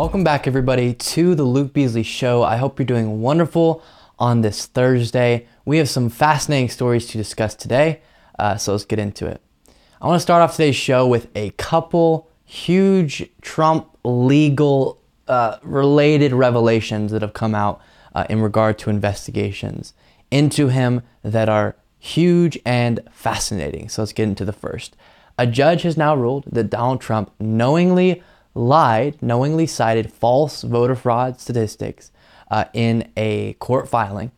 Welcome back, everybody, to the Luke Beasley Show. I hope you're doing wonderful on this Thursday. We have some fascinating stories to discuss today, uh, so let's get into it. I want to start off today's show with a couple huge Trump legal uh, related revelations that have come out uh, in regard to investigations into him that are huge and fascinating. So let's get into the first. A judge has now ruled that Donald Trump knowingly lied, knowingly cited false voter fraud statistics uh, in a court filing.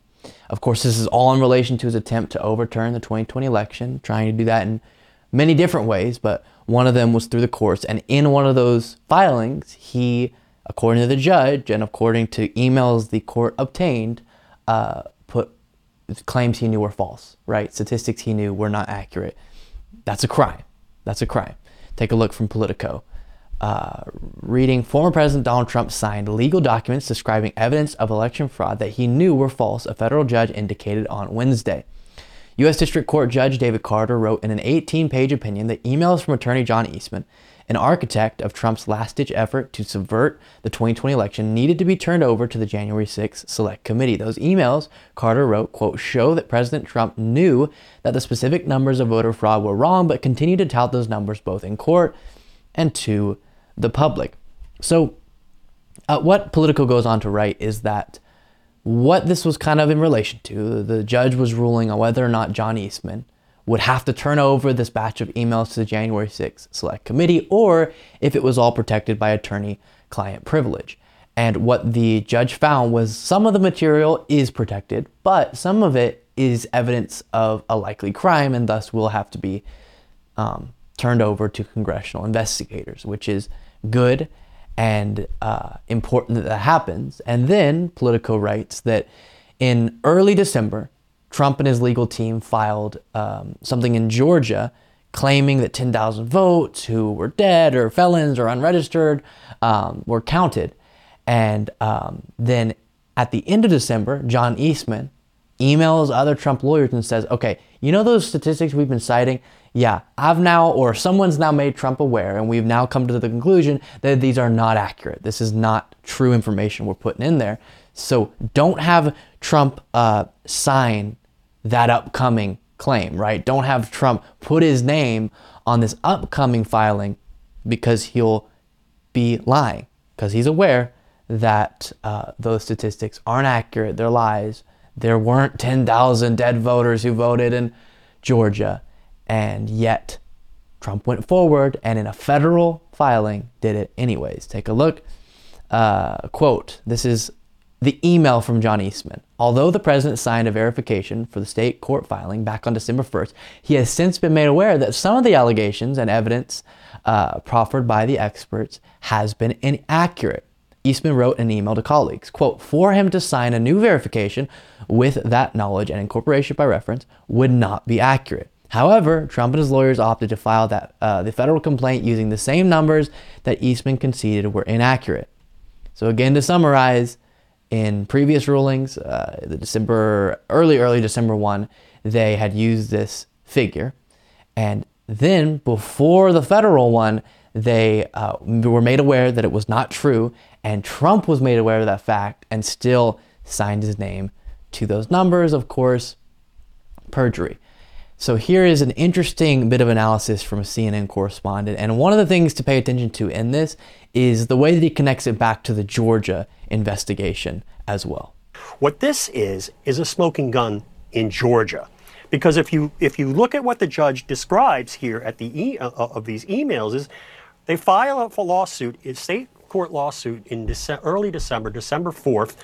Of course, this is all in relation to his attempt to overturn the 2020 election, trying to do that in many different ways, but one of them was through the courts. And in one of those filings, he, according to the judge and according to emails the court obtained, uh, put claims he knew were false, right? Statistics he knew were not accurate. That's a crime. That's a crime. Take a look from Politico. Reading former President Donald Trump signed legal documents describing evidence of election fraud that he knew were false, a federal judge indicated on Wednesday. U.S. District Court Judge David Carter wrote in an 18 page opinion that emails from attorney John Eastman, an architect of Trump's last ditch effort to subvert the 2020 election, needed to be turned over to the January 6 Select Committee. Those emails, Carter wrote, quote, show that President Trump knew that the specific numbers of voter fraud were wrong, but continued to tout those numbers both in court and to the public. So, uh, what Politico goes on to write is that what this was kind of in relation to, the judge was ruling on whether or not John Eastman would have to turn over this batch of emails to the January 6th Select Committee or if it was all protected by attorney client privilege. And what the judge found was some of the material is protected, but some of it is evidence of a likely crime and thus will have to be um, turned over to congressional investigators, which is good and uh, important that that happens. And then Politico writes that in early December, Trump and his legal team filed um, something in Georgia claiming that 10,000 votes who were dead or felons or unregistered um, were counted. And um, then at the end of December, John Eastman emails other Trump lawyers and says, okay, you know those statistics we've been citing? Yeah, I've now, or someone's now made Trump aware, and we've now come to the conclusion that these are not accurate. This is not true information we're putting in there. So don't have Trump uh, sign that upcoming claim, right? Don't have Trump put his name on this upcoming filing because he'll be lying, because he's aware that uh, those statistics aren't accurate, they're lies. There weren't 10,000 dead voters who voted in Georgia and yet, Trump went forward and in a federal filing did it anyways. Take a look. Uh, quote This is the email from John Eastman. Although the president signed a verification for the state court filing back on December 1st, he has since been made aware that some of the allegations and evidence uh, proffered by the experts has been inaccurate. Eastman wrote an email to colleagues, quote, for him to sign a new verification with that knowledge and incorporation by reference would not be accurate. However, Trump and his lawyers opted to file that uh, the federal complaint using the same numbers that Eastman conceded were inaccurate. So again, to summarize, in previous rulings, uh, the December early early December one, they had used this figure, and then before the federal one, they uh, were made aware that it was not true, and Trump was made aware of that fact and still signed his name to those numbers. Of course, perjury. So here is an interesting bit of analysis from a CNN correspondent. And one of the things to pay attention to in this is the way that he connects it back to the Georgia investigation as well. What this is is a smoking gun in Georgia. Because if you if you look at what the judge describes here at the e- uh, of these emails is they file a lawsuit, a state court lawsuit in Dece- early December, December 4th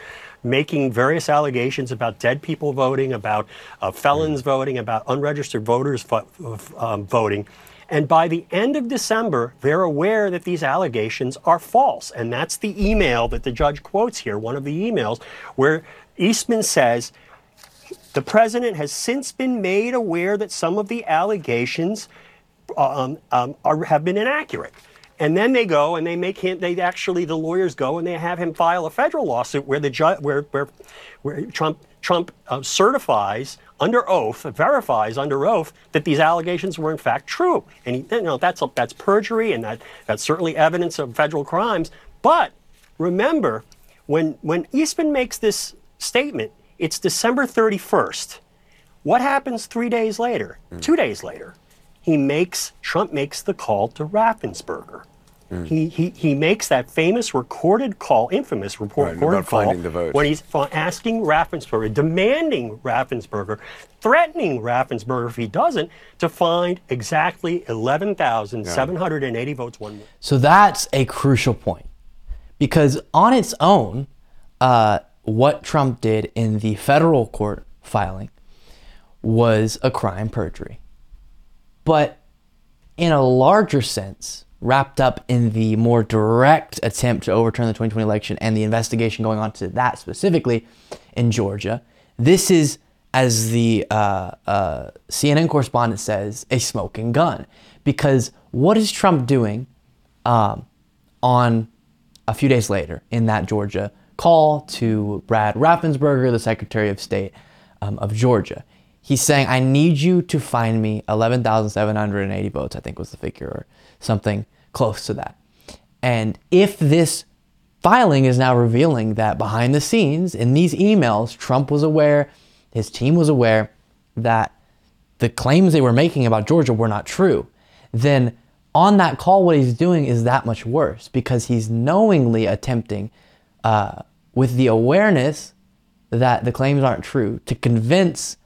making various allegations about dead people voting, about uh, felons voting, about unregistered voters um, voting. And by the end of December, they're aware that these allegations are false. And that's the email that the judge quotes here, one of the emails, where Eastman says, the president has since been made aware that some of the allegations um, um, are, have been inaccurate. And then they go and they make him. They actually the lawyers go and they have him file a federal lawsuit where the ju- where where where Trump Trump uh, certifies under oath, verifies under oath that these allegations were in fact true. And he, you know that's a, that's perjury and that that's certainly evidence of federal crimes. But remember, when, when Eastman makes this statement, it's December 31st. What happens three days later, Mm. two days later? He makes, Trump makes the call to Raffensperger. Mm. He, he, he makes that famous recorded call, infamous report, Right, recorded about call, finding the votes. when he's asking Raffensperger, demanding Raffensperger, threatening Raffensperger if he doesn't, to find exactly 11,780 votes. One. More. So that's a crucial point because on its own, uh, what Trump did in the federal court filing was a crime perjury. But in a larger sense, wrapped up in the more direct attempt to overturn the 2020 election and the investigation going on to that specifically in Georgia, this is, as the uh, uh, CNN correspondent says, a smoking gun. Because what is Trump doing um, on a few days later in that Georgia call to Brad Raffensperger, the Secretary of State um, of Georgia? He's saying, I need you to find me 11,780 votes, I think was the figure, or something close to that. And if this filing is now revealing that behind the scenes in these emails, Trump was aware, his team was aware that the claims they were making about Georgia were not true, then on that call, what he's doing is that much worse because he's knowingly attempting, uh, with the awareness that the claims aren't true, to convince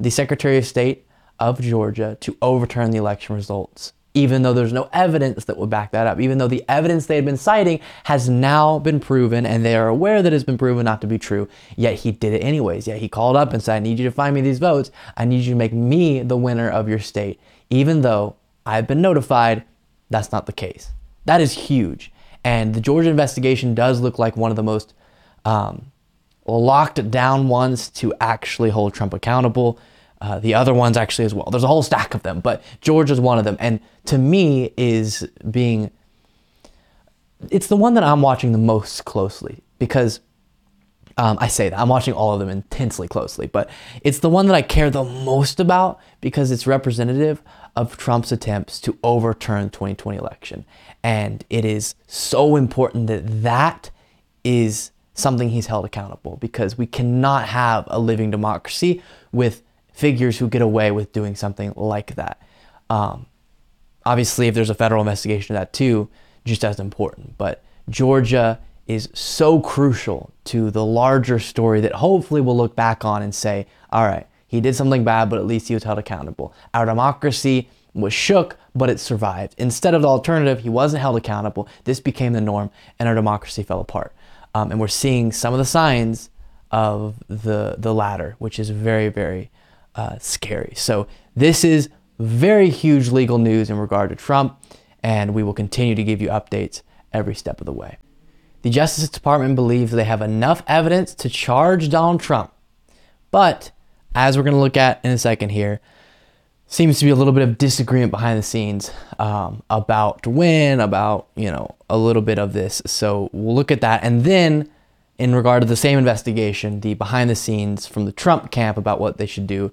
the Secretary of State of Georgia to overturn the election results, even though there's no evidence that would back that up, even though the evidence they had been citing has now been proven and they are aware that it's been proven not to be true, yet he did it anyways. Yet he called up and said, I need you to find me these votes. I need you to make me the winner of your state, even though I've been notified that's not the case. That is huge. And the Georgia investigation does look like one of the most um, locked down ones to actually hold Trump accountable. Uh, the other ones actually as well. There's a whole stack of them, but George is one of them. And to me, is being it's the one that I'm watching the most closely because um, I say that I'm watching all of them intensely closely, but it's the one that I care the most about because it's representative of Trump's attempts to overturn the 2020 election. And it is so important that that is something he's held accountable because we cannot have a living democracy with figures who get away with doing something like that. Um, obviously, if there's a federal investigation of that too, just as important. But Georgia is so crucial to the larger story that hopefully we'll look back on and say, all right, he did something bad, but at least he was held accountable. Our democracy was shook, but it survived. Instead of the alternative, he wasn't held accountable. This became the norm, and our democracy fell apart. Um, and we're seeing some of the signs of the the latter, which is very, very uh, scary. So this is very huge legal news in regard to Trump, and we will continue to give you updates every step of the way. The Justice Department believes they have enough evidence to charge Donald Trump, but as we're going to look at in a second here, seems to be a little bit of disagreement behind the scenes um, about when, about you know a little bit of this. So we'll look at that, and then in regard to the same investigation, the behind the scenes from the Trump camp about what they should do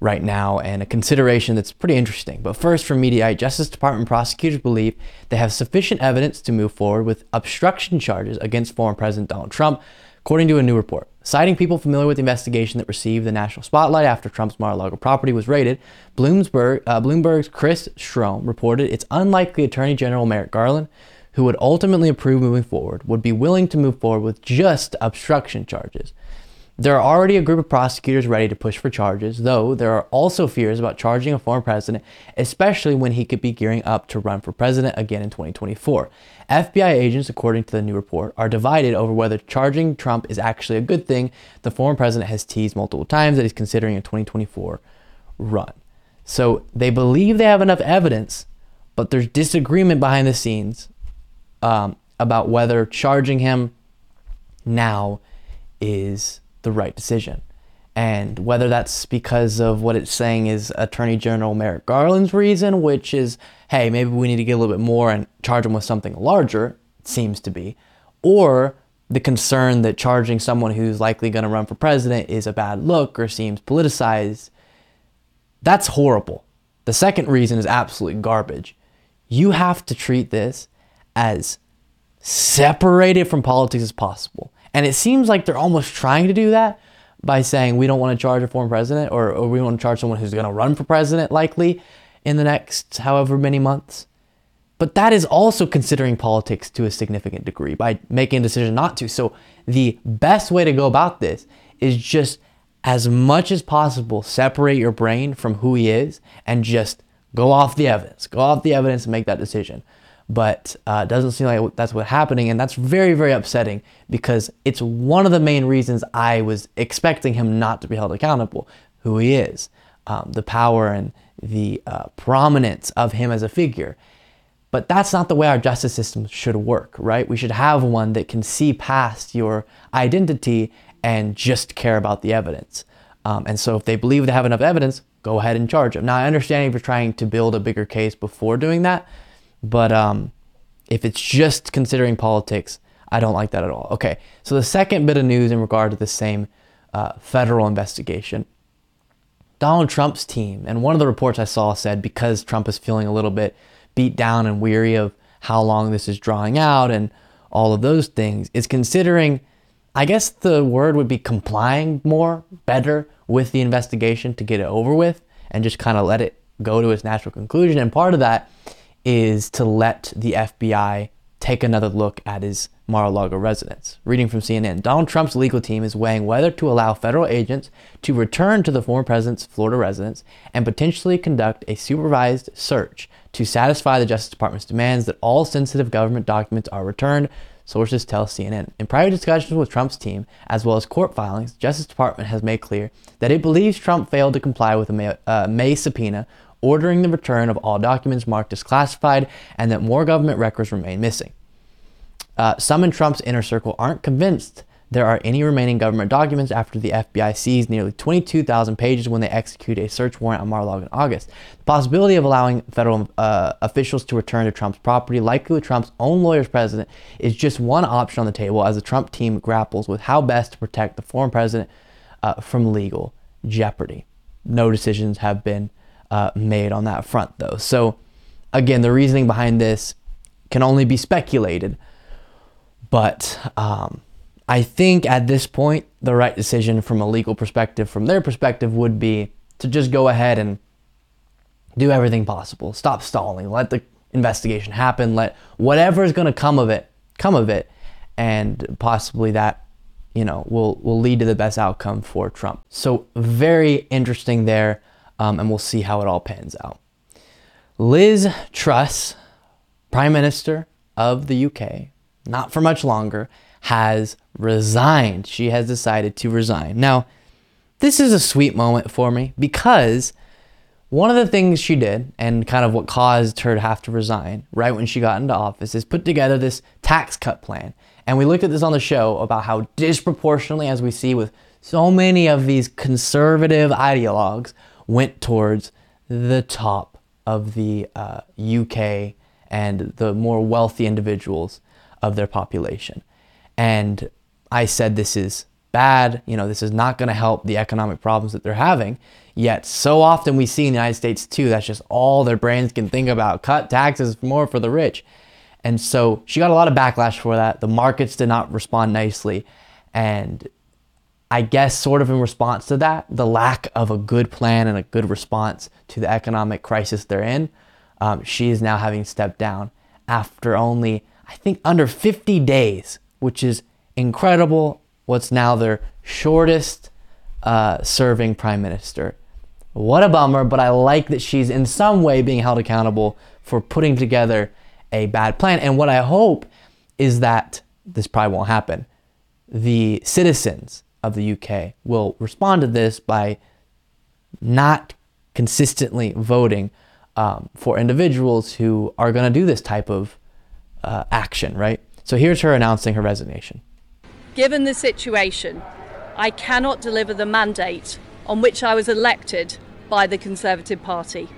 right now, and a consideration that's pretty interesting. But first, from Mediaite, Justice Department prosecutors believe they have sufficient evidence to move forward with obstruction charges against former President Donald Trump, according to a new report. Citing people familiar with the investigation that received the national spotlight after Trump's Mar-a-Lago property was raided, uh, Bloomberg's Chris Strohm reported it's unlikely Attorney General Merrick Garland, who would ultimately approve moving forward, would be willing to move forward with just obstruction charges. There are already a group of prosecutors ready to push for charges, though there are also fears about charging a former president, especially when he could be gearing up to run for president again in 2024. FBI agents, according to the new report, are divided over whether charging Trump is actually a good thing. The former president has teased multiple times that he's considering a 2024 run. So they believe they have enough evidence, but there's disagreement behind the scenes um, about whether charging him now is the right decision. And whether that's because of what it's saying is Attorney General Merrick Garland's reason, which is, hey, maybe we need to get a little bit more and charge him with something larger, it seems to be, or the concern that charging someone who's likely going to run for president is a bad look or seems politicized. That's horrible. The second reason is absolutely garbage. You have to treat this as separate it from politics as possible. And it seems like they're almost trying to do that by saying we don't want to charge a former president or, or we want to charge someone who's going to run for president likely in the next however many months. But that is also considering politics to a significant degree by making a decision not to. So the best way to go about this is just as much as possible separate your brain from who he is and just go off the evidence. Go off the evidence and make that decision. But uh, it doesn't seem like that's what's happening, and that's very, very upsetting because it's one of the main reasons I was expecting him not to be held accountable. Who he is, um, the power and the uh, prominence of him as a figure. But that's not the way our justice system should work, right? We should have one that can see past your identity and just care about the evidence. Um, and so if they believe they have enough evidence, go ahead and charge them. Now, I understand if you're trying to build a bigger case before doing that, but um, if it's just considering politics, I don't like that at all. Okay, so the second bit of news in regard to the same uh, federal investigation Donald Trump's team, and one of the reports I saw said because Trump is feeling a little bit beat down and weary of how long this is drawing out and all of those things, is considering, I guess the word would be complying more, better with the investigation to get it over with and just kind of let it go to its natural conclusion. And part of that is to let the FBI take another look at his Mar-a-Lago residence. Reading from CNN, Donald Trump's legal team is weighing whether to allow federal agents to return to the former president's Florida residence and potentially conduct a supervised search to satisfy the Justice Department's demands that all sensitive government documents are returned, sources tell CNN. In private discussions with Trump's team, as well as court filings, the Justice Department has made clear that it believes Trump failed to comply with a May, uh, May subpoena ordering the return of all documents marked as classified and that more government records remain missing. Uh, some in Trump's inner circle aren't convinced there are any remaining government documents after the FBI seized nearly 22,000 pages when they executed a search warrant on Mar-a-Lago in August. The possibility of allowing federal uh, officials to return to Trump's property, likely with Trump's own lawyers president, is just one option on the table as the Trump team grapples with how best to protect the former president uh, from legal jeopardy. No decisions have been uh, made on that front, though. So, again, the reasoning behind this can only be speculated but um, I think at this point, the right decision from a legal perspective, from their perspective, would be to just go ahead and do everything possible. Stop stalling. Let the investigation happen. Let whatever is going to come of it come of it, and possibly that you know will will lead to the best outcome for Trump. So very interesting there, um, and we'll see how it all pans out. Liz Truss, Prime Minister of the UK, not for much longer, has resigned. She has decided to resign. Now, this is a sweet moment for me because one of the things she did and kind of what caused her to have to resign right when she got into office is put together this tax cut plan. And we looked at this on the show about how disproportionately, as we see with so many of these conservative ideologues, went towards the top of the uh, UK and the more wealthy individuals of their population. And I said this is bad, you know, this is not going to help the economic problems that they're having. Yet so often we see in the United States too, that's just all their brains can think about. Cut taxes more for the rich. And so she got a lot of backlash for that. The markets did not respond nicely. And I guess, sort of in response to that, the lack of a good plan and a good response to the economic crisis they're in, um, she is now having stepped down after only I think, under 50 days, which is incredible. What's now their shortest uh, serving prime minister. What a bummer, but I like that she's in some way being held accountable for putting together a bad plan. And what I hope is that this probably won't happen. The citizens of the UK will respond to this by not consistently voting um, for individuals who are going to do this type of uh, action, right? So here's her announcing her resignation. Given the situation, I cannot deliver the mandate on which I was elected by the Conservative Party.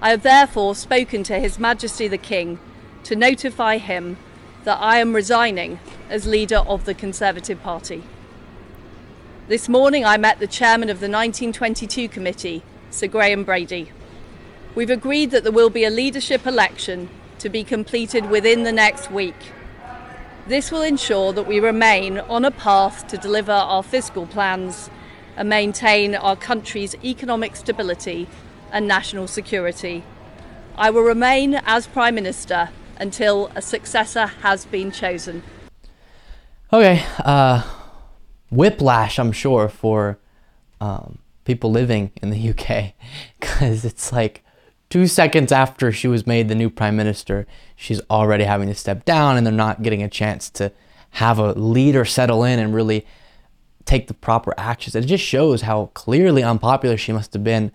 I have therefore spoken to His Majesty the King to notify him that I am resigning as leader of the Conservative Party. This morning I met the chairman of the 1922 committee, Sir Graham Brady. We've agreed that there will be a leadership election to be completed within the next week. This will ensure that we remain on a path to deliver our fiscal plans and maintain our country's economic stability and national security. I will remain as Prime Minister until a successor has been chosen. Okay, uh, whiplash, I'm sure, for um, people living in the UK because it's like two seconds after she was made the new prime minister, she's already having to step down and they're not getting a chance to have a leader settle in and really take the proper actions. It just shows how clearly unpopular she must have been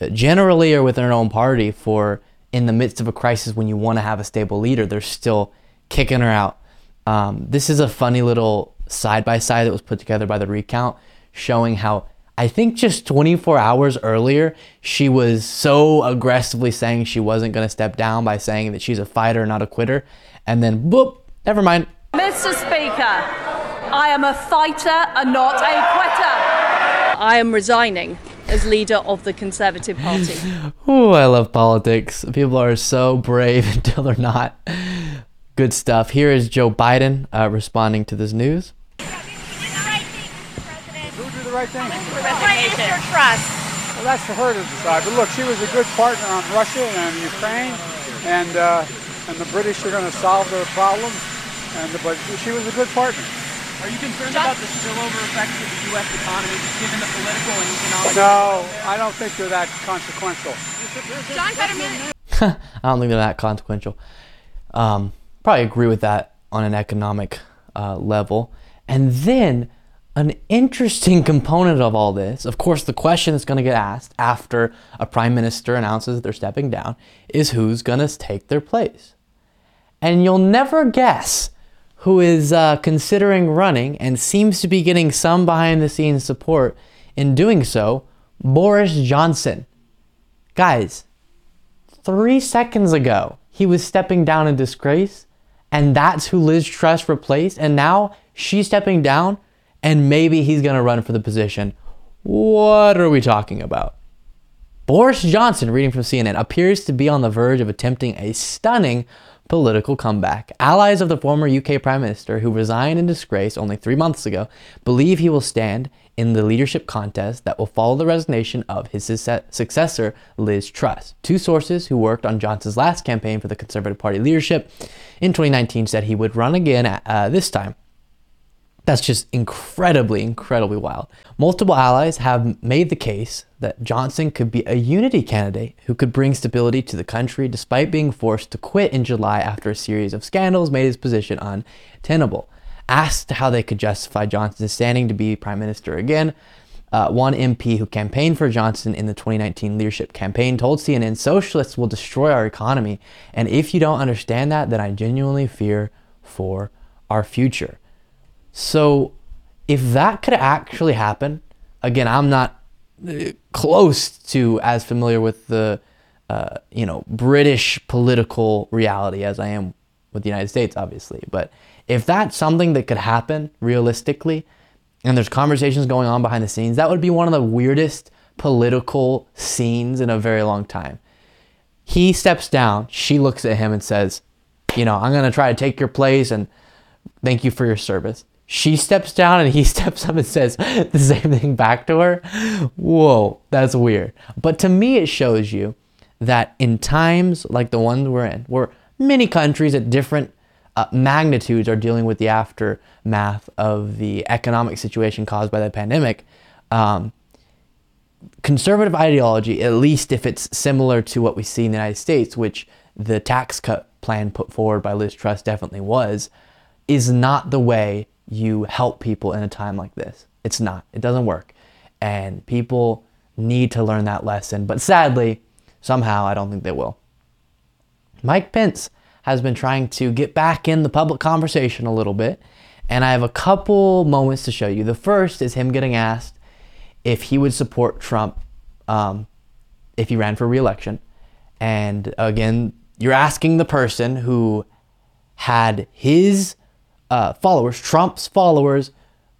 uh, generally or within her own party for in the midst of a crisis when you want to have a stable leader, they're still kicking her out. Um, this is a funny little side by side that was put together by the recount showing how I think just 24 hours earlier, she was so aggressively saying she wasn't going to step down by saying that she's a fighter, not a quitter. And then, boop, never mind. Mr. Speaker, I am a fighter and not a quitter. I am resigning as leader of the Conservative Party. Ooh, I love politics. People are so brave until they're not. Good stuff. Here is Joe Biden uh, responding to this news. Who do the right thing? Resignation. Truss. Well, that's for her to decide. But look, she was a good partner on Russia and Ukraine, and uh, and the British are going to solve their problems. And but she was a good partner. Are you concerned about the spillover effects of the U.S. economy, given the political and economic? No, I don't think they're that consequential. John Fetterman. I don't think they're that consequential. Um, probably agree with that on an economic uh, level. And then an interesting component of all this, of course, the question that's going to get asked after a prime minister announces that they're stepping down is who's going to take their place. And you'll never guess who is uh, considering running and seems to be getting some behind the scenes support in doing so Boris Johnson. Guys, three seconds ago, he was stepping down in disgrace, and that's who Liz Truss replaced, and now she's stepping down and maybe he's going to run for the position. What are we talking about? Boris Johnson, reading from CNN, appears to be on the verge of attempting a stunning political comeback. Allies of the former UK Prime Minister, who resigned in disgrace only three months ago, believe he will stand in the leadership contest that will follow the resignation of his successor, Liz Truss. Two sources who worked on Johnson's last campaign for the Conservative Party leadership in 2019 said he would run again uh, this time that's just incredibly, incredibly wild. Multiple allies have made the case that Johnson could be a unity candidate who could bring stability to the country despite being forced to quit in July after a series of scandals made his position untenable. Asked how they could justify Johnson standing to be prime minister again, uh, one MP who campaigned for Johnson in the 2019 leadership campaign told CNN, Socialists will destroy our economy. And if you don't understand that, then I genuinely fear for our future. So if that could actually happen, again, I'm not uh, close to as familiar with the uh, you know British political reality as I am with the United States, obviously. But if that's something that could happen realistically, and there's conversations going on behind the scenes, that would be one of the weirdest political scenes in a very long time. He steps down, she looks at him and says, You know, I'm to try to take your place and thank you for your service she steps down and he steps up and says the same thing back to her. Whoa, that's weird. But to me, it shows you that in times like the ones we're in, where many countries at different uh, magnitudes are dealing with the aftermath of the economic situation caused by the pandemic, um, conservative ideology, at least if it's similar to what we see in the United States, which the tax cut plan put forward by Liz Truss definitely was, is not the way you help people in a time like this. It's not. It doesn't work. And people need to learn that lesson. But sadly, somehow, I don't think they will. Mike Pence has been trying to get back in the public conversation a little bit. And I have a couple moments to show you. The first is him getting asked if he would support Trump um, if he ran for reelection. And again, you're asking the person who had his uh, followers, Trump's followers,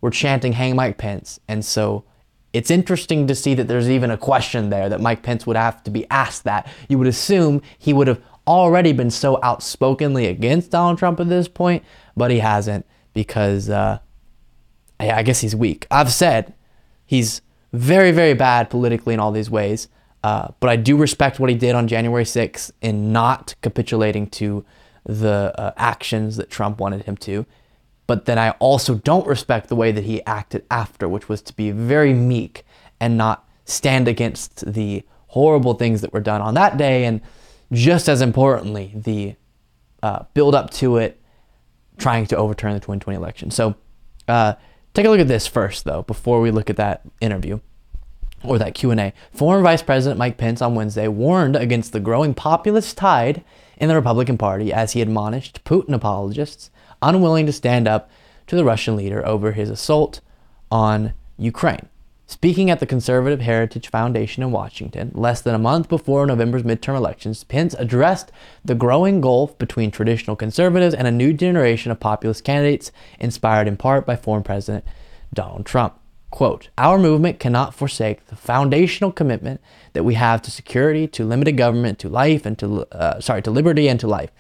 were chanting "Hang Mike Pence," and so it's interesting to see that there's even a question there that Mike Pence would have to be asked that. You would assume he would have already been so outspokenly against Donald Trump at this point, but he hasn't because uh, I guess he's weak. I've said he's very, very bad politically in all these ways, uh, but I do respect what he did on January 6th in not capitulating to the uh, actions that Trump wanted him to. But then I also don't respect the way that he acted after, which was to be very meek and not stand against the horrible things that were done on that day. And just as importantly, the uh, build up to it, trying to overturn the 2020 election. So uh, take a look at this first, though, before we look at that interview or that Q&A. Former Vice President Mike Pence on Wednesday warned against the growing populist tide in the Republican Party as he admonished Putin apologists unwilling to stand up to the Russian leader over his assault on Ukraine. Speaking at the Conservative Heritage Foundation in Washington, less than a month before November's midterm elections, Pence addressed the growing gulf between traditional conservatives and a new generation of populist candidates, inspired in part by former President Donald Trump. Quote, Our movement cannot forsake the foundational commitment that we have to security, to limited government, to life, and to, uh, sorry, to liberty and to life.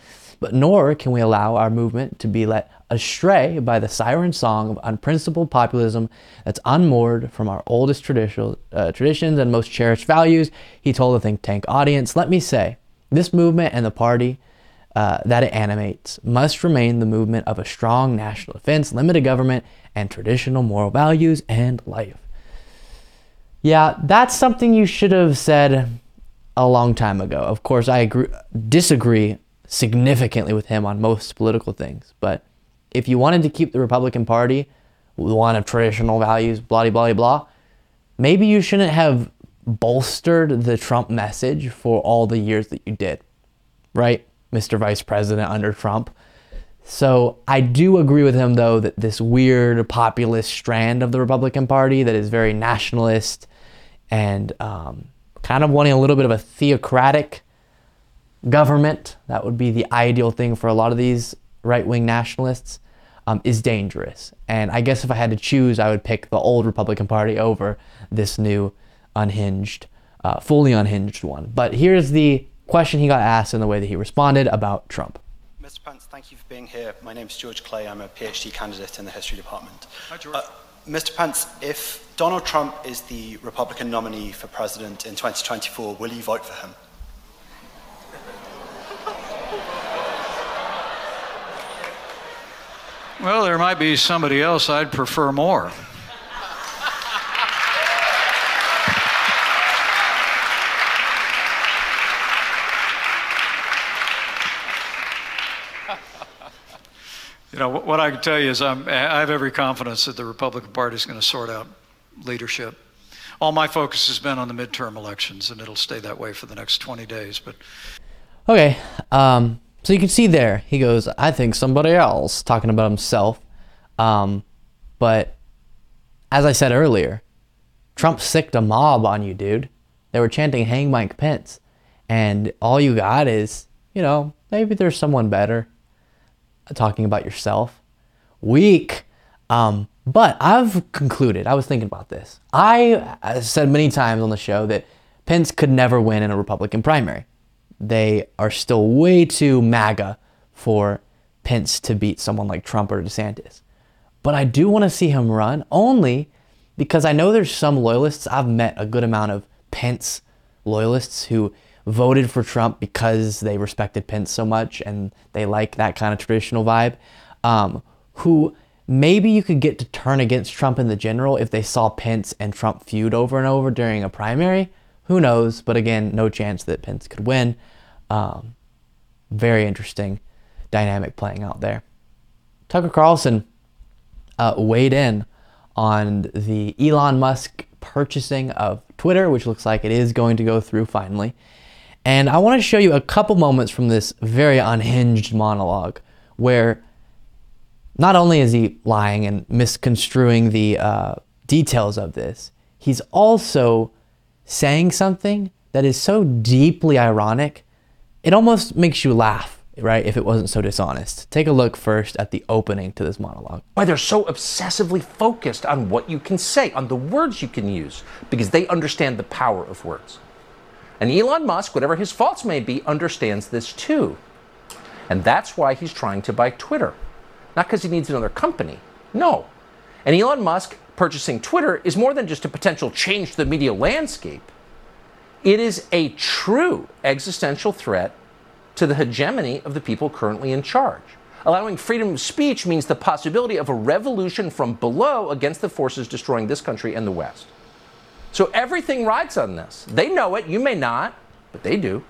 But nor can we allow our movement to be let astray by the siren song of unprincipled populism that's unmoored from our oldest traditional, uh, traditions and most cherished values, he told the think tank audience. Let me say, this movement and the party uh, that it animates must remain the movement of a strong national defense, limited government, and traditional moral values and life. Yeah, that's something you should have said a long time ago. Of course, I agree, disagree significantly with him on most political things, but if you wanted to keep the Republican Party one of traditional values, blah, blah, blah, maybe you shouldn't have bolstered the Trump message for all the years that you did, right? Mr. Vice President under Trump. So I do agree with him, though, that this weird populist strand of the Republican Party that is very nationalist and um, kind of wanting a little bit of a theocratic government, that would be the ideal thing for a lot of these right wing nationalists, um, is dangerous. And I guess if I had to choose, I would pick the old Republican Party over this new unhinged, uh, fully unhinged one. But here's the question he got asked and the way that he responded about Trump. Mr. Pence, thank you for being here. My name is George Clay. I'm a PhD candidate in the history department. Hi, George. Uh, Mr. Pence, if Donald Trump is the Republican nominee for president in 2024, will you vote for him? Well, there might be somebody else I'd prefer more. You know, what I can tell you is I'm, I have every confidence that the Republican Party is going to sort out leadership. All my focus has been on the midterm elections, and it'll stay that way for the next 20 days. But Okay, um, so you can see there, he goes, I think somebody else, talking about himself. Um, but as I said earlier, Trump sicked a mob on you, dude. They were chanting, hang Mike Pence. And all you got is, you know, maybe there's someone better talking about yourself. Weak. Um, but I've concluded, I was thinking about this. I, I said many times on the show that Pence could never win in a Republican primary. They are still way too MAGA for Pence to beat someone like Trump or DeSantis. But I do want to see him run only because I know there's some loyalists. I've met a good amount of Pence loyalists who voted for Trump because they respected Pence so much and they like that kind of traditional vibe. Um, who maybe you could get to turn against Trump in the general if they saw Pence and Trump feud over and over during a primary. Who knows? But again, no chance that Pence could win. Um, very interesting dynamic playing out there. Tucker Carlson uh, weighed in on the Elon Musk purchasing of Twitter, which looks like it is going to go through finally. And I want to show you a couple moments from this very unhinged monologue where not only is he lying and misconstruing the uh, details of this, he's also saying something that is so deeply ironic, it almost makes you laugh, right? If it wasn't so dishonest. Take a look first at the opening to this monologue. why they're so obsessively focused on what you can say, on the words you can use, because they understand the power of words. And Elon Musk, whatever his faults may be, understands this too. And that's why he's trying to buy Twitter. not because he needs another company. No. And Elon Musk purchasing Twitter is more than just a potential change to the media landscape. It is a true existential threat to the hegemony of the people currently in charge. Allowing freedom of speech means the possibility of a revolution from below against the forces destroying this country and the West. So everything rides on this. They know it, you may not, but they do.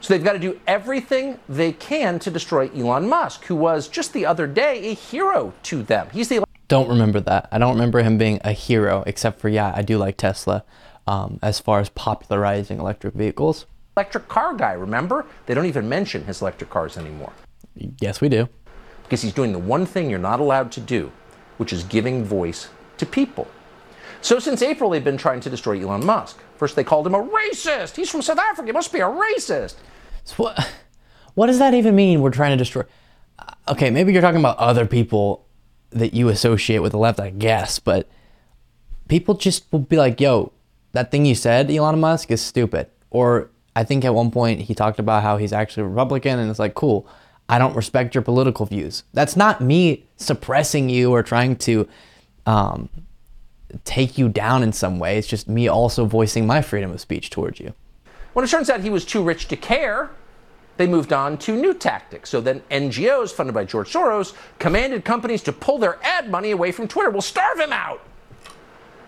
So they've got to do everything they can to destroy Elon Musk, who was just the other day a hero to them. He's the Don't remember that. I don't remember him being a hero, except for, yeah, I do like Tesla um, as far as popularizing electric vehicles. electric car guy, remember? They don't even mention his electric cars anymore Yes, we do. because he's doing the one thing you're not allowed to do, which is giving voice to people. So since April, they've been trying to destroy Elon Musk. First, they called him a racist. He's from South Africa. He must be a racist. So what, what does that even mean? We're trying to destroy. Uh, Okay, maybe you're talking about other people that you associate with the left, I guess, but people just will be like, yo, that thing you said, Elon Musk, is stupid. Or I think at one point he talked about how he's actually a Republican, and it's like, cool, I don't respect your political views. That's not me suppressing you or trying to um, take you down in some way. It's just me also voicing my freedom of speech towards you. When it turns out he was too rich to care, they moved on to new tactics. So then NGOs funded by George Soros commanded companies to pull their ad money away from Twitter. We'll starve him out.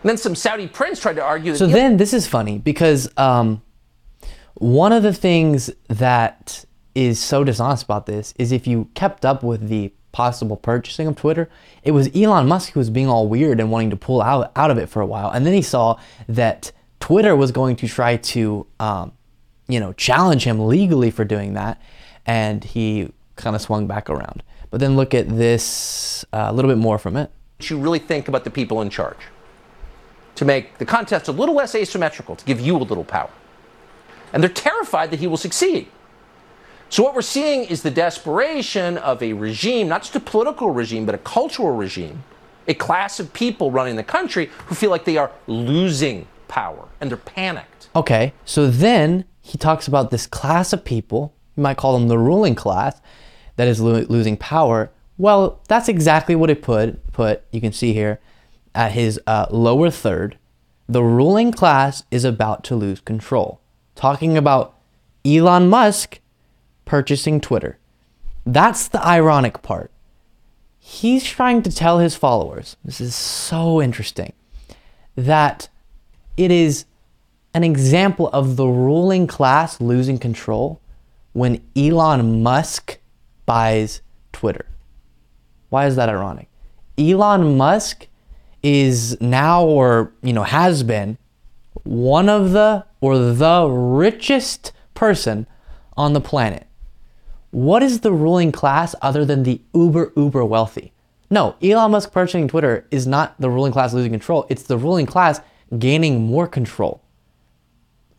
And then some Saudi prince tried to argue that So then this is funny because um, one of the things that is so dishonest about this is if you kept up with the possible purchasing of Twitter, it was Elon Musk who was being all weird and wanting to pull out, out of it for a while. And then he saw that Twitter was going to try to, um, you know, challenge him legally for doing that. And he kind of swung back around. But then look at this uh, a little bit more from it. you really think about the people in charge to make the contest a little less asymmetrical, to give you a little power. And they're terrified that he will succeed. So, what we're seeing is the desperation of a regime, not just a political regime, but a cultural regime, a class of people running the country who feel like they are losing power and they're panicked. Okay, so then he talks about this class of people, you might call them the ruling class, that is lo- losing power. Well, that's exactly what it put, put, you can see here, at his uh, lower third. The ruling class is about to lose control. Talking about Elon Musk purchasing Twitter. That's the ironic part. He's trying to tell his followers, this is so interesting, that it is an example of the ruling class losing control when Elon Musk buys Twitter. Why is that ironic? Elon Musk is now or you know has been one of the or the richest person on the planet. What is the ruling class other than the uber uber wealthy? No, Elon Musk purchasing Twitter is not the ruling class losing control. It's the ruling class gaining more control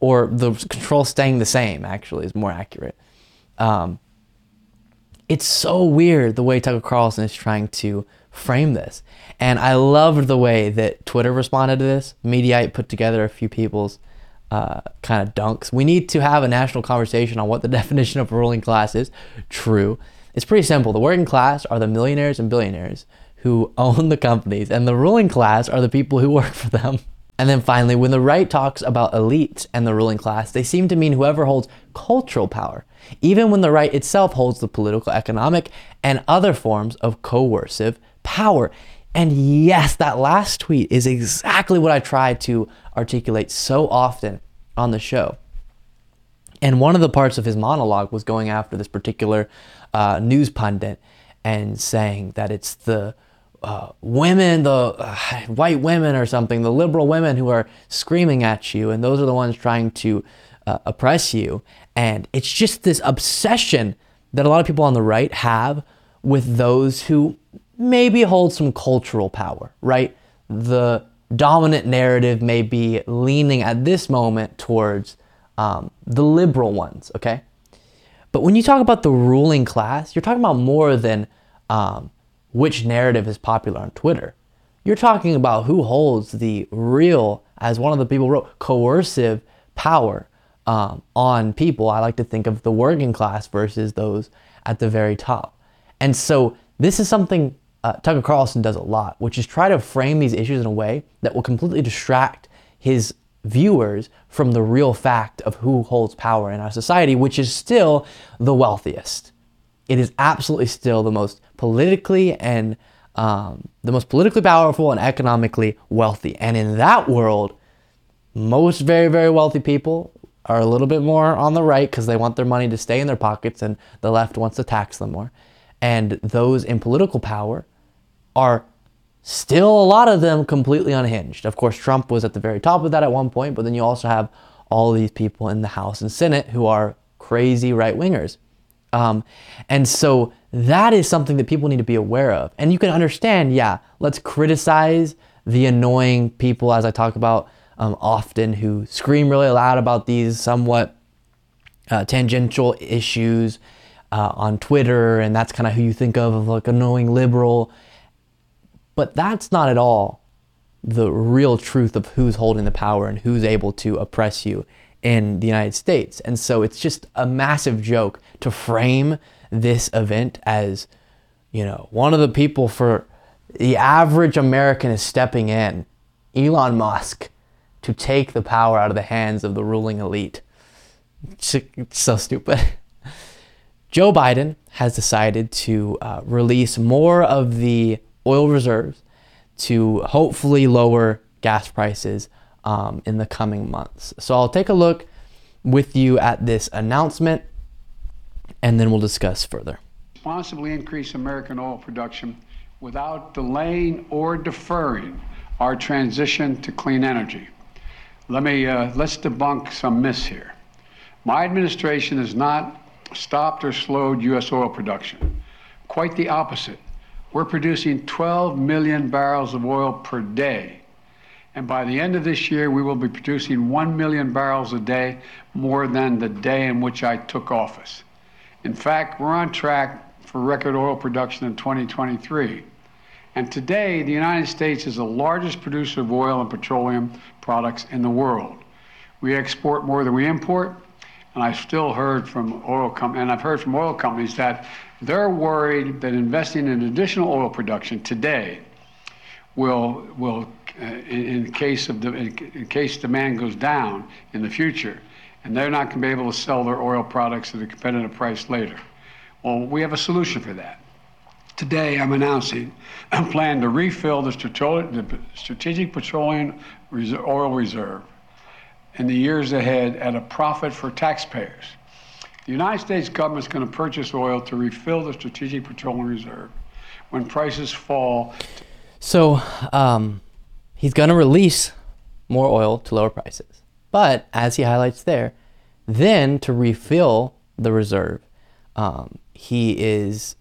or the control staying the same actually is more accurate um, it's so weird the way tucker carlson is trying to frame this and i loved the way that twitter responded to this Mediaite put together a few people's uh, kind of dunks. We need to have a national conversation on what the definition of ruling class is. True. It's pretty simple. The working class are the millionaires and billionaires who own the companies and the ruling class are the people who work for them. And then finally, when the right talks about elites and the ruling class, they seem to mean whoever holds cultural power, even when the right itself holds the political, economic, and other forms of coercive power. And yes, that last tweet is exactly what I tried to articulate so often on the show. And one of the parts of his monologue was going after this particular uh, news pundit and saying that it's the uh, women, the uh, white women or something, the liberal women who are screaming at you, and those are the ones trying to uh, oppress you. And it's just this obsession that a lot of people on the right have with those who maybe hold some cultural power, right? The dominant narrative may be leaning at this moment towards um, the liberal ones, okay? But when you talk about the ruling class, you're talking about more than um, which narrative is popular on Twitter. You're talking about who holds the real, as one of the people wrote, coercive power um, on people. I like to think of the working class versus those at the very top. And so this is something uh, Tucker Carlson does a lot, which is try to frame these issues in a way that will completely distract his viewers from the real fact of who holds power in our society, which is still the wealthiest. It is absolutely still the most politically and um, the most politically powerful and economically wealthy. And in that world, most very, very wealthy people are a little bit more on the right because they want their money to stay in their pockets and the left wants to tax them more. And those in political power are still a lot of them completely unhinged. Of course, Trump was at the very top of that at one point, but then you also have all these people in the House and Senate who are crazy right wingers. Um, and so that is something that people need to be aware of. And you can understand, yeah, let's criticize the annoying people, as I talk about um, often, who scream really loud about these somewhat uh, tangential issues uh, on Twitter, and that's kind of who you think of of like annoying liberal. But that's not at all the real truth of who's holding the power and who's able to oppress you in the United States. And so it's just a massive joke to frame this event as, you know, one of the people for the average American is stepping in, Elon Musk, to take the power out of the hands of the ruling elite. It's so stupid. Joe Biden has decided to uh, release more of the oil reserves to hopefully lower gas prices um, in the coming months. So I'll take a look with you at this announcement and then we'll discuss further. Responsibly increase American oil production without delaying or deferring our transition to clean energy. Let me uh, let's debunk some myths here. My administration has not stopped or slowed U.S. oil production. Quite the opposite. We're producing 12 million barrels of oil per day. And by the end of this year, we will be producing 1 million barrels a day more than the day in which I took office. In fact, we're on track for record oil production in 2023. And today, the United States is the largest producer of oil and petroleum products in the world. We export more than we import, and I've still heard from oil com- and I've heard from oil companies that they're worried that investing in additional oil production today will will uh, in, in, case of the, in, in case demand goes down in the future, and they're not going to be able to sell their oil products at a competitive price later. Well, we have a solution for that. Today, I'm announcing a plan to refill the Strategic Petroleum Oil Reserve in the years ahead at a profit for taxpayers. The United States government is going to purchase oil to refill the Strategic Petroleum Reserve when prices fall. So, um, he's going to release more oil to lower prices. But as he highlights there, then to refill the reserve, um, he is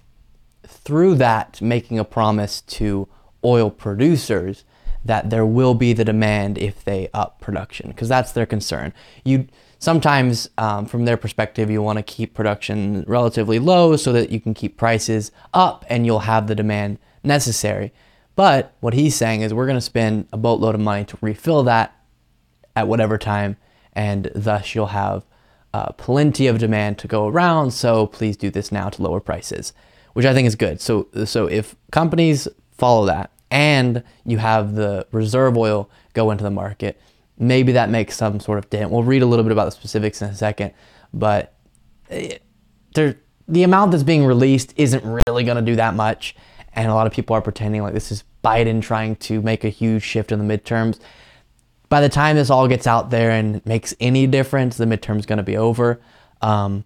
through that making a promise to oil producers that there will be the demand if they up production because that's their concern. You sometimes, um, from their perspective, you want to keep production relatively low so that you can keep prices up and you'll have the demand necessary. But what he's saying is we're going to spend a boatload of money to refill that at whatever time, and thus you'll have uh, plenty of demand to go around. So please do this now to lower prices, which I think is good. So so if companies follow that and you have the reserve oil go into the market, maybe that makes some sort of dent. We'll read a little bit about the specifics in a second, but it, there, the amount that's being released isn't really going to do that much. And a lot of people are pretending like this is Biden trying to make a huge shift in the midterms. By the time this all gets out there and makes any difference, the midterm's going to be over. Um,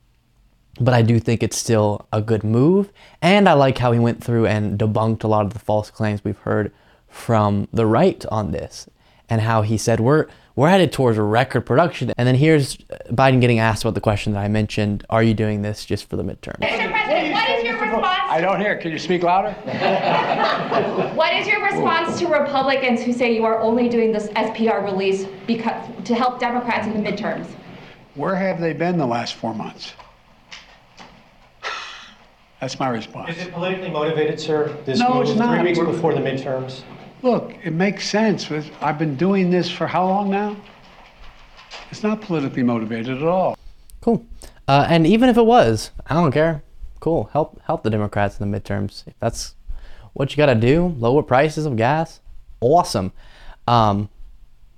but I do think it's still a good move. And I like how he went through and debunked a lot of the false claims we've heard from the right on this and how he said we're we're headed towards a record production. And then here's Biden getting asked about the question that I mentioned, are you doing this just for the midterm? Mr. President, what is your response? I don't hear. Can you speak louder? what is your response to Republicans who say you are only doing this SPR release because to help Democrats in the midterms? Where have they been the last four months? That's my response. Is it politically motivated, sir? This no, move it's not. Three weeks before the midterms. Look, it makes sense. I've been doing this for how long now? It's not politically motivated at all. Cool. Uh, and even if it was, I don't care. cool. Help help the Democrats in the midterms. If that's what you got to do, lower prices of gas. Awesome. Um,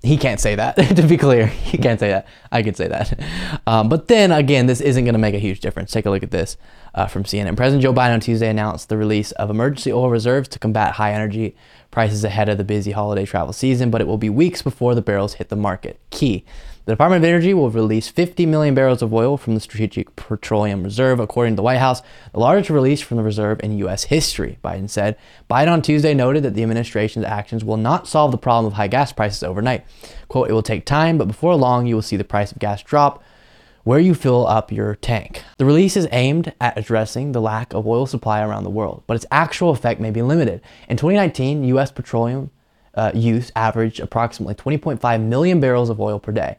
he can't say that. to be clear, he can't say that. I could say that. Um, but then again, this isn't going to make a huge difference. Take a look at this uh, from CNN. President Joe Biden on Tuesday announced the release of emergency oil reserves to combat high energy prices ahead of the busy holiday travel season, but it will be weeks before the barrels hit the market. Key. The Department of Energy will release 50 million barrels of oil from the Strategic Petroleum Reserve, according to the White House, the largest release from the reserve in U.S. history, Biden said. Biden on Tuesday noted that the administration's actions will not solve the problem of high gas prices overnight. Quote, it will take time, but before long, you will see the price of gas drop where you fill up your tank. The release is aimed at addressing the lack of oil supply around the world, but its actual effect may be limited. In 2019, U.S. petroleum uh, use averaged approximately 20.5 million barrels of oil per day.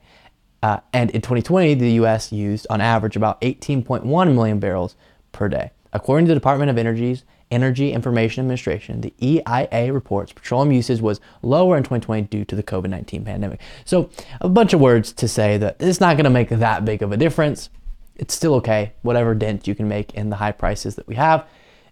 Uh, and in 2020, the U.S. used on average about 18.1 million barrels per day. According to the Department of Energy's Energy Information Administration, the EIA reports petroleum usage was lower in 2020 due to the COVID 19 pandemic. So, a bunch of words to say that it's not going to make that big of a difference. It's still okay. Whatever dent you can make in the high prices that we have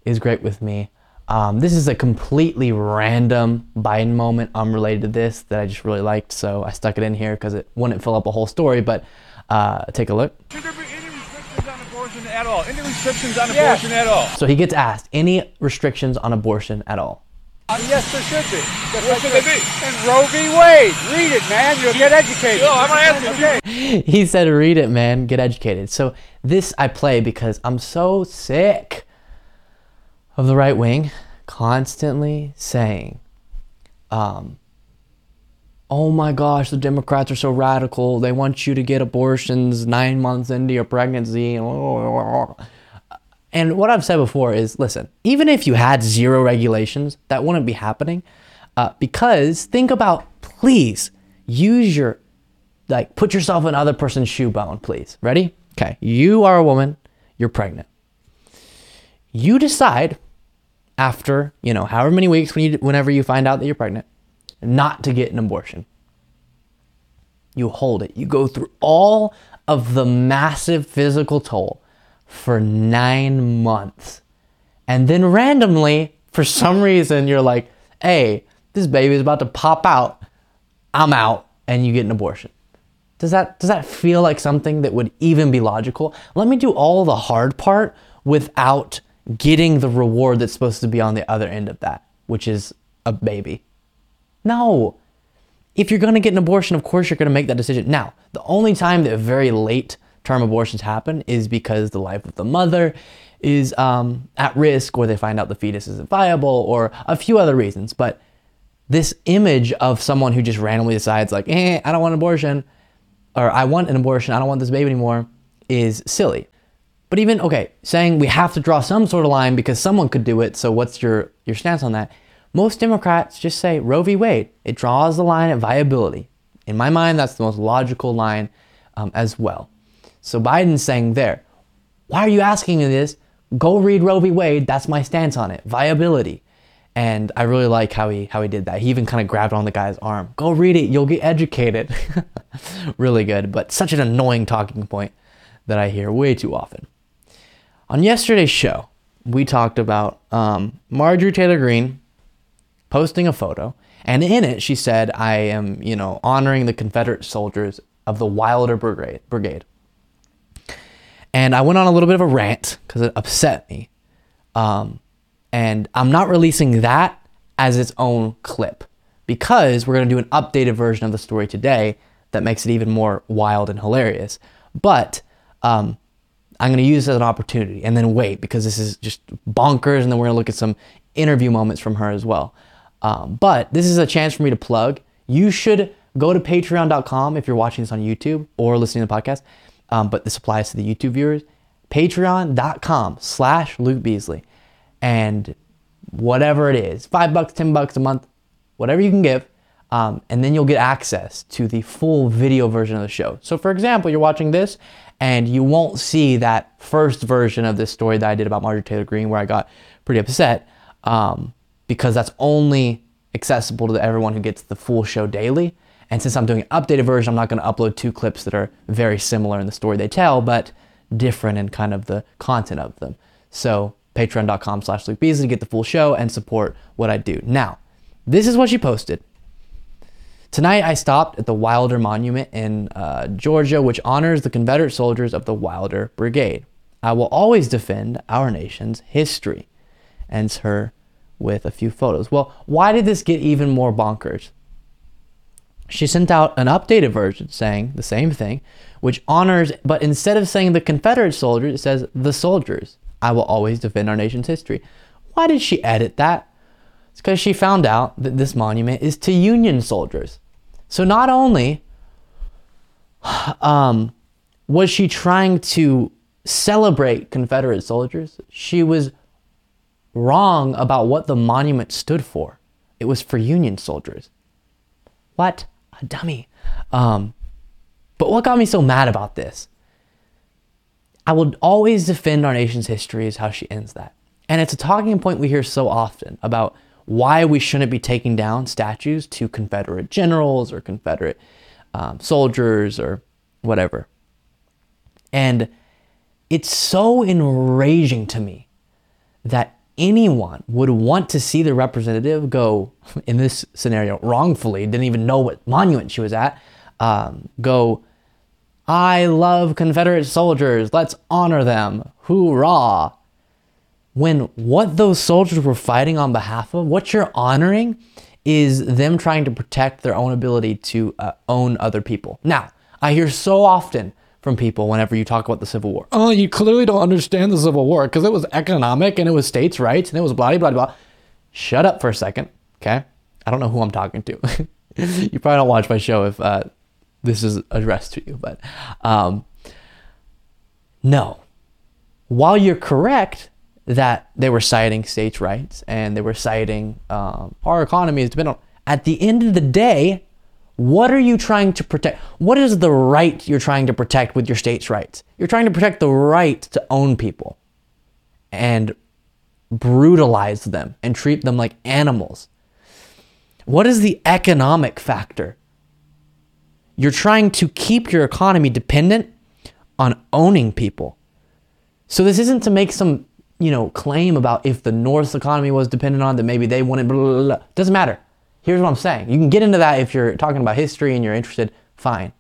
is great with me. Um, this is a completely random Biden moment unrelated to this that I just really liked, so I stuck it in here because it wouldn't fill up a whole story. But uh, take a look. Should there be any restrictions on abortion at all? Any restrictions on yes. abortion at all? So he gets asked any restrictions on abortion at all. Uh, yes, there should be. what should they be? And Roe v. Wade. Read it, man. You'll get educated. No, I'm gonna ask you. he said, "Read it, man. Get educated." So this I play because I'm so sick of the right wing constantly saying, um, oh my gosh, the Democrats are so radical. They want you to get abortions nine months into your pregnancy. And what I've said before is listen, even if you had zero regulations, that wouldn't be happening. Uh, because think about, please use your, like, put yourself in other person's shoe bone, please. Ready? Okay. You are a woman, you're pregnant. You decide after, you know, however many weeks when you, whenever you find out that you're pregnant, not to get an abortion. You hold it. You go through all of the massive physical toll for nine months. And then randomly, for some reason, you're like, hey, this baby is about to pop out. I'm out. And you get an abortion. Does that, does that feel like something that would even be logical? Let me do all the hard part without getting the reward that's supposed to be on the other end of that, which is a baby. No. If you're going to get an abortion, of course you're going to make that decision. Now, the only time that very late term abortions happen is because the life of the mother is um, at risk or they find out the fetus isn't viable or a few other reasons. But this image of someone who just randomly decides, like, eh, I don't want an abortion, or I want an abortion, I don't want this baby anymore, is silly. But even okay, saying we have to draw some sort of line because someone could do it. So what's your your stance on that? Most Democrats just say Roe v. Wade. It draws the line at viability. In my mind, that's the most logical line um, as well. So Biden's saying there, why are you asking me this? Go read Roe v. Wade. That's my stance on it. Viability. And I really like how he how he did that. He even kind of grabbed on the guy's arm. Go read it. You'll get educated. really good, but such an annoying talking point that I hear way too often. On yesterday's show, we talked about um, Marjorie Taylor Greene posting a photo, and in it she said, "I am, you know, honoring the Confederate soldiers of the Wilder Brigade." And I went on a little bit of a rant because it upset me, um, and I'm not releasing that as its own clip because we're going to do an updated version of the story today that makes it even more wild and hilarious. But um, I'm going to use this as an opportunity and then wait because this is just bonkers. And then we're going to look at some interview moments from her as well. Um, but this is a chance for me to plug. You should go to patreon.com if you're watching this on YouTube or listening to the podcast. Um, but this applies to the YouTube viewers. Patreon.com slash Luke Beasley. And whatever it is, five bucks, 10 bucks a month, whatever you can give. Um, and then you'll get access to the full video version of the show. So, for example, you're watching this and you won't see that first version of this story that I did about Marjorie Taylor Greene where I got pretty upset um, because that's only accessible to everyone who gets the full show daily. And since I'm doing an updated version, I'm not going to upload two clips that are very similar in the story they tell, but different in kind of the content of them. So patreon.com slash Luke Beasley to get the full show and support what I do. Now, this is what she posted. Tonight, I stopped at the Wilder Monument in uh, Georgia, which honors the Confederate soldiers of the Wilder Brigade. I will always defend our nation's history. Ends her with a few photos. Well, why did this get even more bonkers? She sent out an updated version saying the same thing, which honors, but instead of saying the Confederate soldiers, it says the soldiers. I will always defend our nation's history. Why did she edit that? It's because she found out that this monument is to Union soldiers. So not only um, was she trying to celebrate Confederate soldiers, she was wrong about what the monument stood for. It was for Union soldiers. What a dummy. Um, but what got me so mad about this? I will always defend our nation's history, is how she ends that. And it's a talking point we hear so often about why we shouldn't be taking down statues to Confederate generals or Confederate um, soldiers or whatever. And it's so enraging to me that anyone would want to see the representative go, in this scenario, wrongfully, didn't even know what monument she was at, um, go, I love Confederate soldiers, let's honor them, hoorah when what those soldiers were fighting on behalf of, what you're honoring is them trying to protect their own ability to uh, own other people. Now, I hear so often from people whenever you talk about the Civil War. Oh, you clearly don't understand the Civil War because it was economic and it was states' rights and it was blah, blah, blah. Shut up for a second, okay? I don't know who I'm talking to. you probably don't watch my show if uh, this is addressed to you, but um, no. While you're correct that they were citing states' rights and they were citing um, our economy is dependent on. At the end of the day, what are you trying to protect? What is the right you're trying to protect with your states' rights? You're trying to protect the right to own people and brutalize them and treat them like animals. What is the economic factor? You're trying to keep your economy dependent on owning people. So this isn't to make some you know, claim about if the North's economy was dependent on that maybe they wanted blah, blah, blah. Doesn't matter. Here's what I'm saying. You can get into that if you're talking about history and you're interested, fine.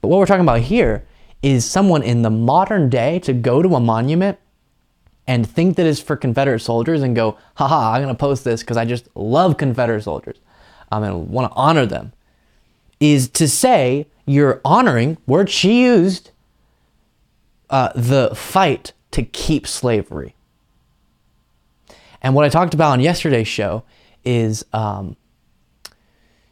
But what we're talking about here is someone in the modern day to go to a monument and think that it's for Confederate soldiers and go, haha, I'm going to post this because I just love Confederate soldiers um, and want to honor them, is to say you're honoring, word she used, uh, the fight to keep slavery. And what I talked about on yesterday's show is um,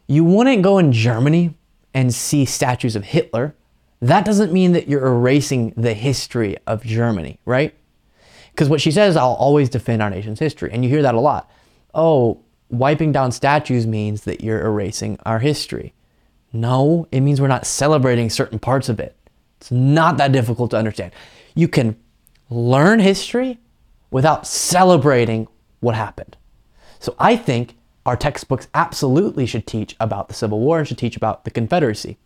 you wouldn't go in Germany and see statues of Hitler. That doesn't mean that you're erasing the history of Germany, right? Because what she says, I'll always defend our nation's history. And you hear that a lot. Oh, wiping down statues means that you're erasing our history. No, it means we're not celebrating certain parts of it. It's not that difficult to understand. You can learn history without celebrating what happened. So I think our textbooks absolutely should teach about the Civil War and should teach about the Confederacy.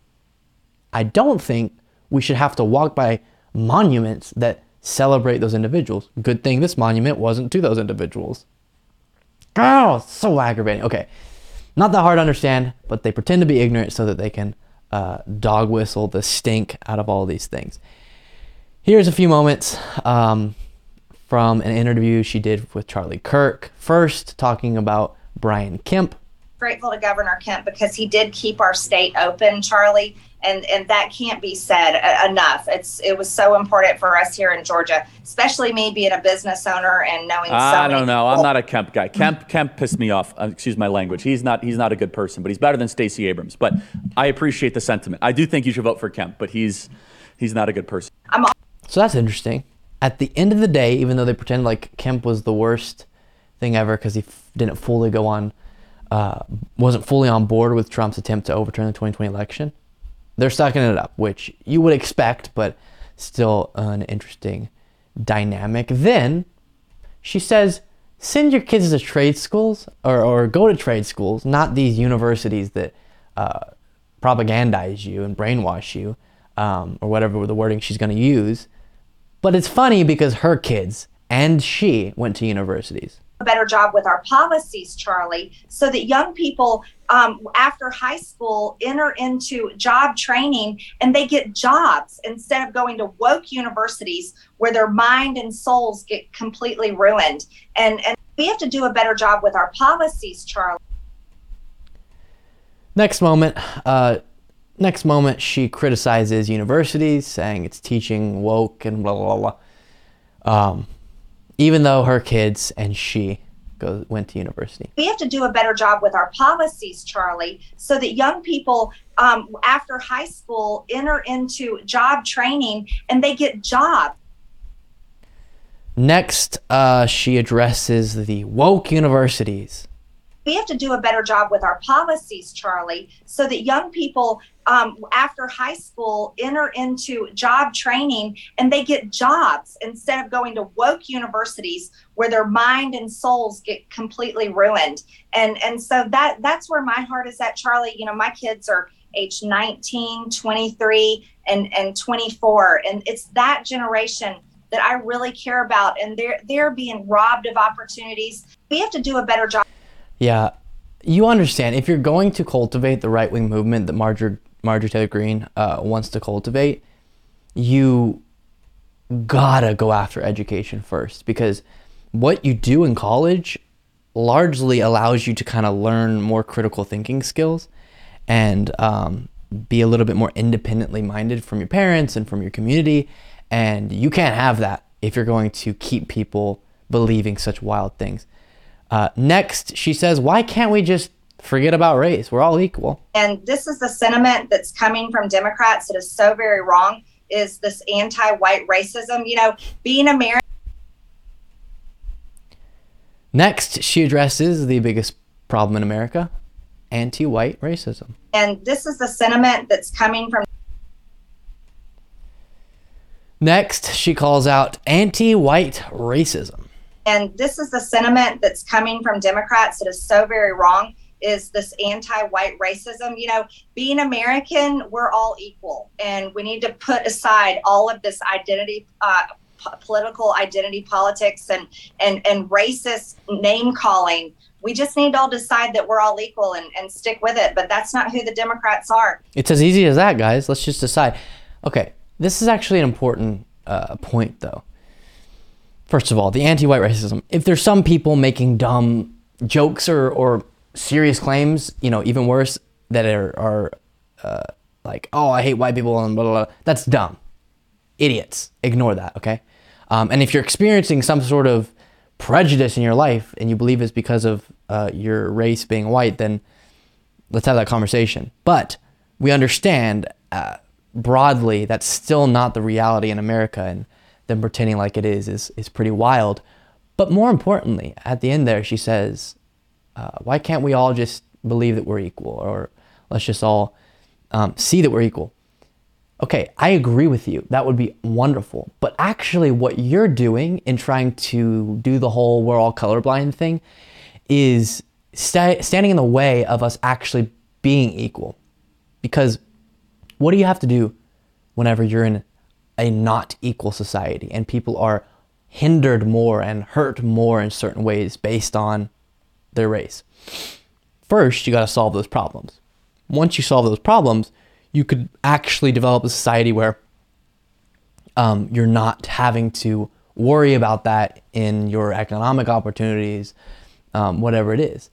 I don't think we should have to walk by monuments that celebrate those individuals. Good thing this monument wasn't to those individuals. Oh, so aggravating. Okay, not that hard to understand, but they pretend to be ignorant so that they can uh, dog whistle the stink out of all these things. Here's a few moments um, from an interview she did with Charlie Kirk. First, talking about Brian Kemp. Grateful to Governor Kemp because he did keep our state open, Charlie, and and that can't be said uh, enough. It's it was so important for us here in Georgia, especially me being a business owner and knowing. I so don't know. I'm not a Kemp guy. Kemp Kemp pissed me off. Uh, excuse my language. He's not he's not a good person, but he's better than Stacey Abrams. But I appreciate the sentiment. I do think you should vote for Kemp, but he's he's not a good person. I'm so that's interesting. At the end of the day, even though they pretend like Kemp was the worst thing ever because he f- didn't fully go on, uh, wasn't fully on board with Trump's attempt to overturn the 2020 election, they're sucking it up, which you would expect, but still an interesting dynamic. Then she says, send your kids to trade schools or, or go to trade schools, not these universities that uh, propagandize you and brainwash you, um, or whatever the wording she's going to use. But it's funny because her kids and she went to universities. A better job with our policies, Charlie, so that young people um, after high school enter into job training and they get jobs instead of going to woke universities where their mind and souls get completely ruined. And, and we have to do a better job with our policies, Charlie. Next moment, uh, next moment, she criticizes universities, saying it's teaching woke and blah blah blah. Um, even though her kids and she go, went to university. We have to do a better job with our policies, Charlie, so that young people um, after high school enter into job training and they get jobs. Next, uh, she addresses the woke universities. We have to do a better job with our policies, Charlie, so that young people um, after high school enter into job training and they get jobs instead of going to woke universities where their mind and souls get completely ruined. And and so that that's where my heart is at, Charlie. You know, my kids are age 19, 23, and, and 24. And it's that generation that I really care about. And they're they're being robbed of opportunities. We have to do a better job. Yeah. You understand if you're going to cultivate the right wing movement that Marjorie Marjorie Taylor Greene uh, wants to cultivate, you gotta go after education first because what you do in college largely allows you to kind of learn more critical thinking skills and um, be a little bit more independently minded from your parents and from your community. And you can't have that if you're going to keep people believing such wild things. Uh, next, she says, Why can't we just forget about race? We're all equal. And this is the sentiment that's coming from Democrats that is so very wrong is this anti-white racism. You know, being American. Next, she addresses the biggest problem in America anti white racism. And this is the sentiment that's coming from. Next, she calls out anti white racism. And this is the sentiment that's coming from Democrats that is so very wrong is this anti-white racism you know being american we're all equal and we need to put aside all of this identity uh, p- political identity politics and and and racist name calling we just need to all decide that we're all equal and, and stick with it but that's not who the democrats are It's as easy as that, guys. Let's just decide. Okay, this is actually an important uh, point, though. First of all, the anti white racism. If there's some people making dumb jokes or, or serious claims, you know, even worse, that are, are uh, like, oh, I hate white people and blah, blah, blah, that's dumb. Idiots. Ignore that, okay? Um, and if you're experiencing some sort of prejudice in your life and you believe it's because of uh, your race being white, then let's have that conversation. But we understand uh, broadly that's still not the reality in America, and them pretending like it is is is pretty wild. But more importantly, at the end there, she says, uh, "Why can't we all just believe that we're equal, or let's just all um, see that we're equal?" Okay, I agree with you. That would be wonderful. But actually, what you're doing in trying to do the whole we're all colorblind thing is sta- standing in the way of us actually being equal. Because what do you have to do whenever you're in a not equal society and people are hindered more and hurt more in certain ways based on their race? First, you got to solve those problems. Once you solve those problems, you could actually develop a society where um, you're not having to worry about that in your economic opportunities, um, whatever it is.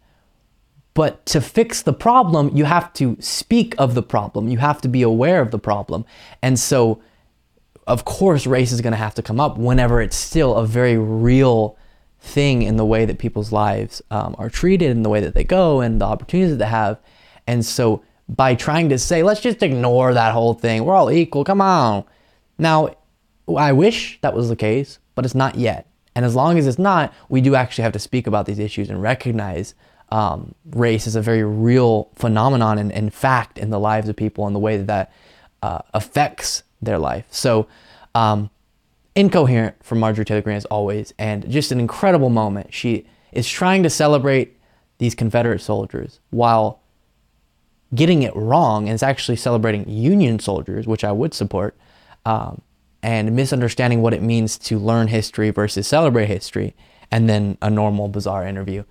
But to fix the problem, you have to speak of the problem. You have to be aware of the problem. And so, of course, race is going to have to come up whenever it's still a very real thing in the way that people's lives um, are treated, in the way that they go, and the opportunities that they have. And so, by trying to say, let's just ignore that whole thing, we're all equal, come on. Now, I wish that was the case, but it's not yet. And as long as it's not, we do actually have to speak about these issues and recognize um, race as a very real phenomenon and, and, fact in the lives of people and the way that that uh, affects their life. So, um, incoherent from Marjorie Taylor Greene as always, and just an incredible moment. She is trying to celebrate these Confederate soldiers while getting it wrong and is actually celebrating Union soldiers, which I would support. Um, and misunderstanding what it means to learn history versus celebrate history, and then a normal, bizarre interview.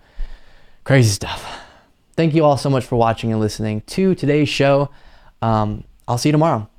Crazy stuff. Thank you all so much for watching and listening to today's show. Um, I'll see you tomorrow.